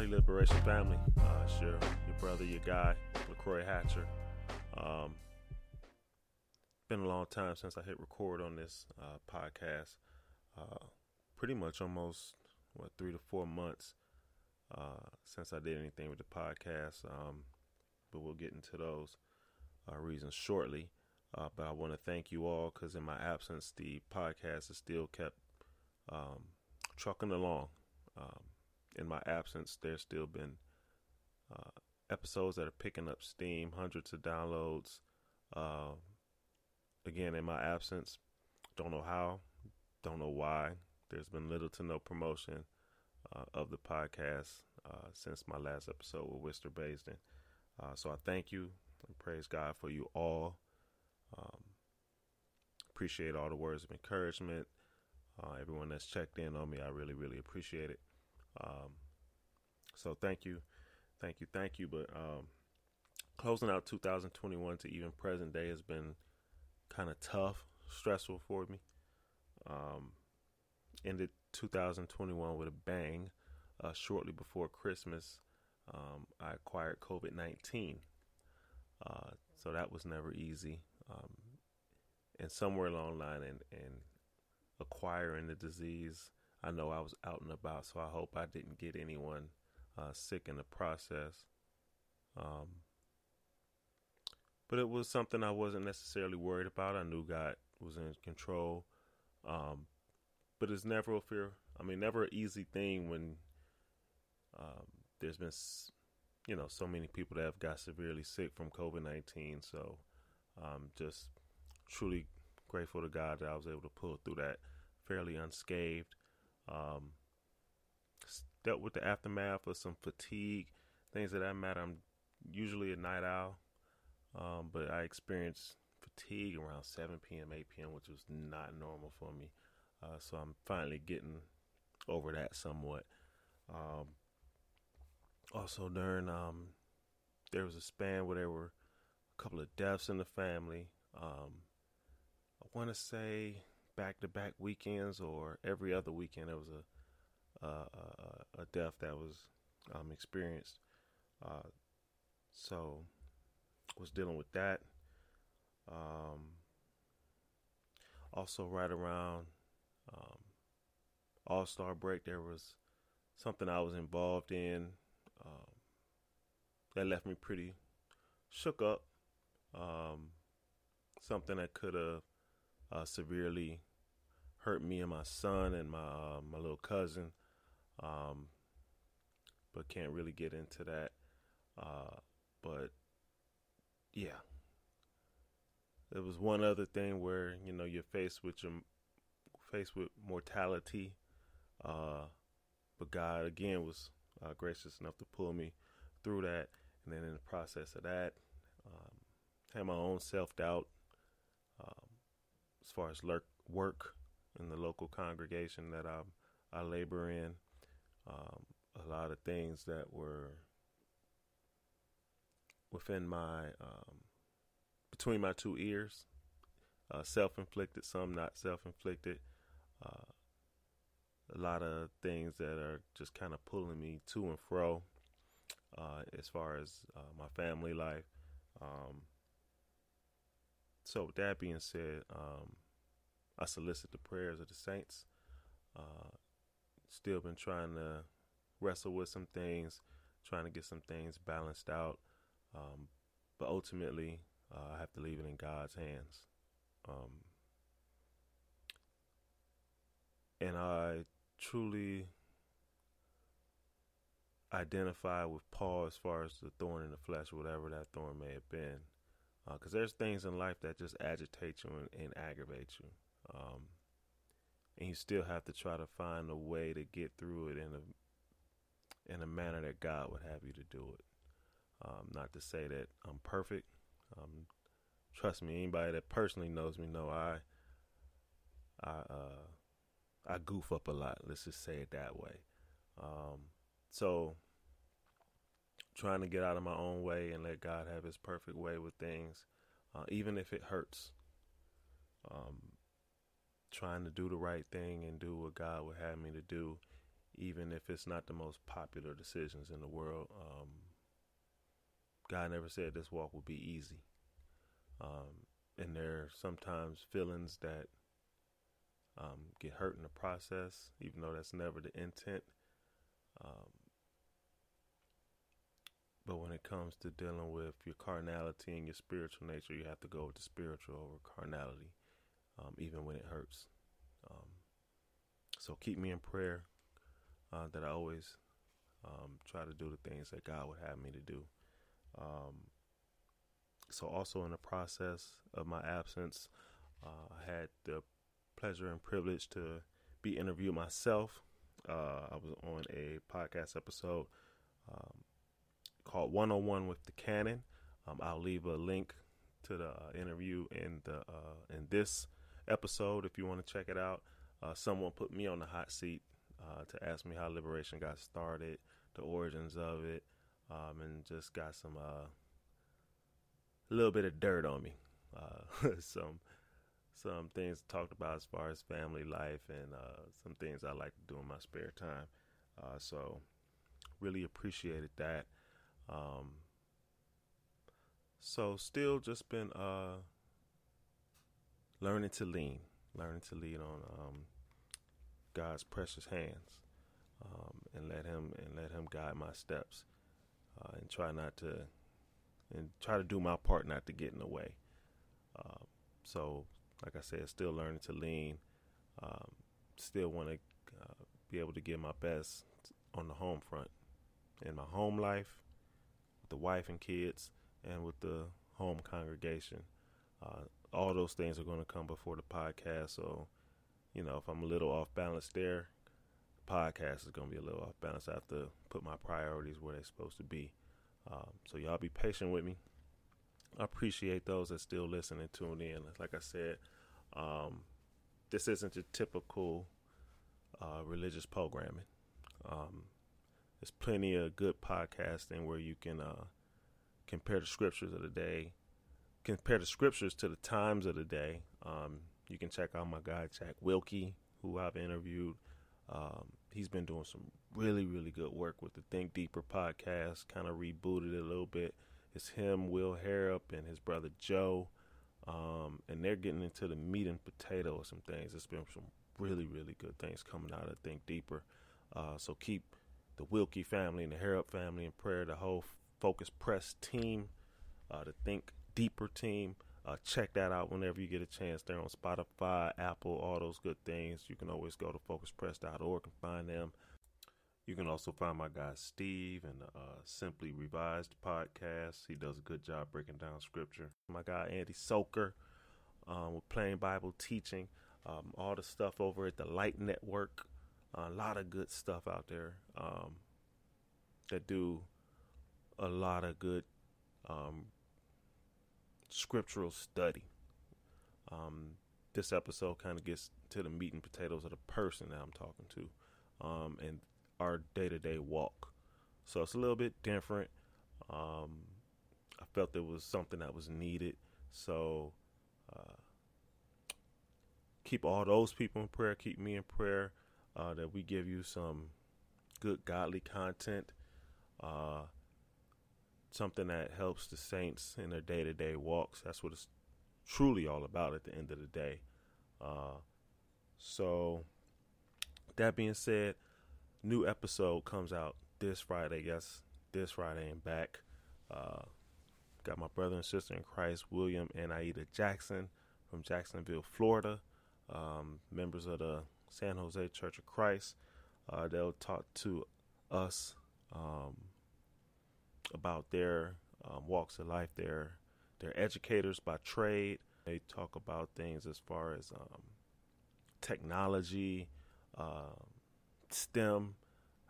Howdy Liberation family. Uh, it's your, your brother, your guy, LaCroix Hatcher. Um, been a long time since I hit record on this uh, podcast. Uh, pretty much almost, what, three to four months uh, since I did anything with the podcast. Um, but we'll get into those uh, reasons shortly. Uh, but I want to thank you all because in my absence, the podcast has still kept um, trucking along. Um, in my absence, there's still been uh, episodes that are picking up steam, hundreds of downloads. Uh, again, in my absence, don't know how, don't know why. There's been little to no promotion uh, of the podcast uh, since my last episode with Wister Baisden. Uh, so I thank you and praise God for you all. Um, appreciate all the words of encouragement. Uh, everyone that's checked in on me, I really, really appreciate it. Um, so thank you, thank you, thank you. But um, closing out 2021 to even present day has been kind of tough, stressful for me. Um, ended 2021 with a bang. Uh, shortly before Christmas, um, I acquired COVID 19. Uh, so that was never easy. Um, and somewhere along the line, and, and acquiring the disease, I know I was out and about, so I hope I didn't get anyone uh, sick in the process. Um, but it was something I wasn't necessarily worried about. I knew God was in control. Um, but it's never a fear. I mean, never an easy thing when um, there's been, you know, so many people that have got severely sick from COVID 19. So, um, just truly grateful to God that I was able to pull through that fairly unscathed. Um, dealt with the aftermath of some fatigue, things of that matter. I'm usually a night owl, um, but I experienced fatigue around 7 p.m., 8 p.m., which was not normal for me. Uh, so I'm finally getting over that somewhat. Um, also, during um, there was a span where there were a couple of deaths in the family. Um, I want to say back to back weekends or every other weekend there was a a, a death that was um, experienced. Uh, so was dealing with that. Um, also, right around um, All Star break, there was something I was involved in um, that left me pretty shook up. Um, something that could have uh, severely hurt me and my son and my uh, my little cousin, um, but can't really get into that. Uh, but yeah, there was one other thing where you know you're faced with your faced with mortality, uh, but God again was uh, gracious enough to pull me through that, and then in the process of that, um, had my own self doubt um, as far as lurk, work in the local congregation that I I labor in. Um, a lot of things that were within my um, between my two ears, uh, self-inflicted, some not self-inflicted. Uh, a lot of things that are just kind of pulling me to and fro uh, as far as uh, my family life. Um, so, that being said, um, I solicit the prayers of the saints. Uh, still been trying to wrestle with some things, trying to get some things balanced out. Um, but ultimately, uh, I have to leave it in God's hands. Um, and I truly identify with Paul as far as the thorn in the flesh, whatever that thorn may have been. Because uh, there's things in life that just agitate you and, and aggravate you. Um, and you still have to try to find a way to get through it in a in a manner that God would have you to do it. Um, not to say that I'm perfect. Um, trust me, anybody that personally knows me know I I uh, I goof up a lot. Let's just say it that way. Um, so trying to get out of my own way and let God have His perfect way with things, uh, even if it hurts. Um, trying to do the right thing and do what God would have me to do, even if it's not the most popular decisions in the world. Um, God never said this walk would be easy. Um, and there are sometimes feelings that um, get hurt in the process, even though that's never the intent. Um, but when it comes to dealing with your carnality and your spiritual nature, you have to go with the spiritual over carnality, um, even when it hurts. Um, so keep me in prayer uh, that I always um, try to do the things that God would have me to do. Um, so, also in the process of my absence, uh, I had the pleasure and privilege to be interviewed myself. Uh, I was on a podcast episode um, called One on One with the Canon. Um, I'll leave a link to the uh, interview in the uh, in this episode if you want to check it out. Uh, someone put me on the hot seat uh, to ask me how liberation got started, the origins of it, um, and just got some a uh, little bit of dirt on me. Uh, some some things talked about as far as family life and uh, some things I like to do in my spare time. Uh, so really appreciated that. Um, so still just been learning to lean, learning to lean on um, God's precious hands, um, and let Him and let Him guide my steps, uh, and try not to, and try to do my part not to get in the way. Uh, so, like I said, still learning to lean. Um, still want to uh, be able to give my best on the home front, in my home life, with the wife and kids, and with the home congregation. Uh, all those things are going to come before the podcast. So you know, if I'm a little off balance there, the podcast is going to be a little off balance. I have to put my priorities where they're supposed to be. Um, so y'all be patient with me. I appreciate those that still listen and tune in. Like I said, um, this isn't your typical uh, religious programming. Um, there's plenty of good podcasting where you can uh, compare the scriptures of the day, compare the scriptures to the times of the day. Um, you can check out my guy Jack Wilkie, who I've interviewed. Um, he's been doing some really, really good work with the Think Deeper podcast. Kind of rebooted it a little bit. It's him, Will Harrop, and his brother Joe, um, and they're getting into the meat and potato of some things. It's been some really, really good things coming out of Think Deeper. Uh, so keep the Wilkie family and the Harrop family in prayer. The whole Focus Press team, uh, the Think Deeper team. Uh, check that out whenever you get a chance. They're on Spotify, Apple, all those good things. You can always go to focuspress.org and find them. You can also find my guy Steve and uh, Simply Revised podcast. He does a good job breaking down scripture. My guy Andy Sochor um, with Plain Bible Teaching. Um, all the stuff over at the Light Network. Uh, a lot of good stuff out there um, that do a lot of good um, scriptural study. Um, this episode kind of gets to the meat and potatoes of the person that I'm talking to um, and our day to day walk. So it's a little bit different. Um, I felt there was something that was needed. So uh, keep all those people in prayer. Keep me in prayer uh, that we give you some good godly content. Uh, something that helps the saints in their day to day walks. That's what it's truly all about at the end of the day. Uh, so, that being said, new episode comes out this Friday. Yes, this Friday and back. Uh, got my brother and sister in Christ, William and Aida Jackson from Jacksonville, Florida, um, members of the San Jose Church of Christ. Uh, they'll talk to us um, about their um, walks of life. They're they're educators by trade. They talk about things as far as um, technology, uh, STEM,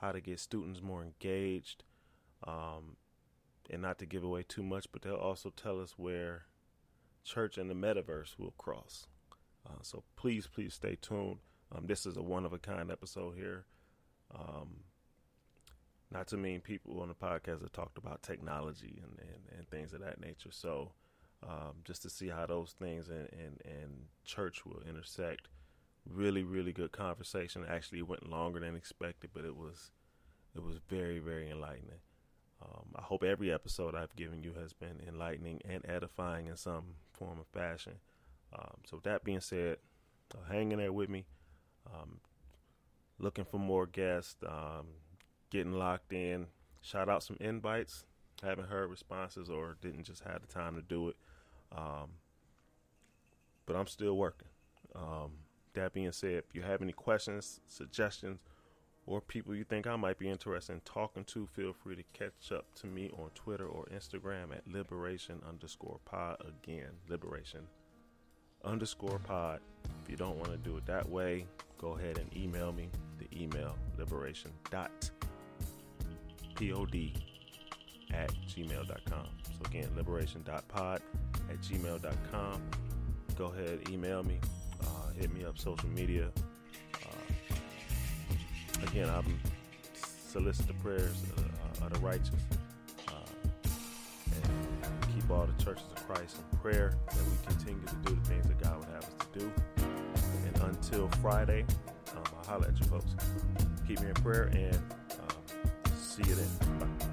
how to get students more engaged, um, and not to give away too much, but they'll also tell us where church and the metaverse will cross. Uh, so please, please stay tuned. Um, this is a one of a kind episode here. Um, not too many people on the podcast have talked about technology and, and, and things of that nature. So um, just to see how those things and, and, and church will intersect really, really good conversation. Actually, it went longer than expected, but it was it was very, very enlightening. Um, I hope every episode I've given you has been enlightening and edifying in some form of fashion. Um, so, that being said, uh, hang in there with me. Um, looking for more guests, um, getting locked in. Shout out some invites. Haven't heard responses or didn't just have the time to do it. Um, but I'm still working. Um, that being said, if you have any questions, suggestions, or people you think I might be interested in talking to, feel free to catch up to me on Twitter or Instagram at liberation underscore pod. Again, liberation underscore pod. If you don't want to do it that way, go ahead and email me. The email liberation dot pod at gmail.com. So again, liberation dot pod at gmail.com. Go ahead, email me, uh, hit me up social media. Uh, again, I'm solicit the prayers of, uh, of the righteous uh, and keep all the churches of Christ in prayer that we continue to do the things that God would have us to do. And until Friday, um, I'll holler at you folks. Keep me in prayer and see you then. Bye.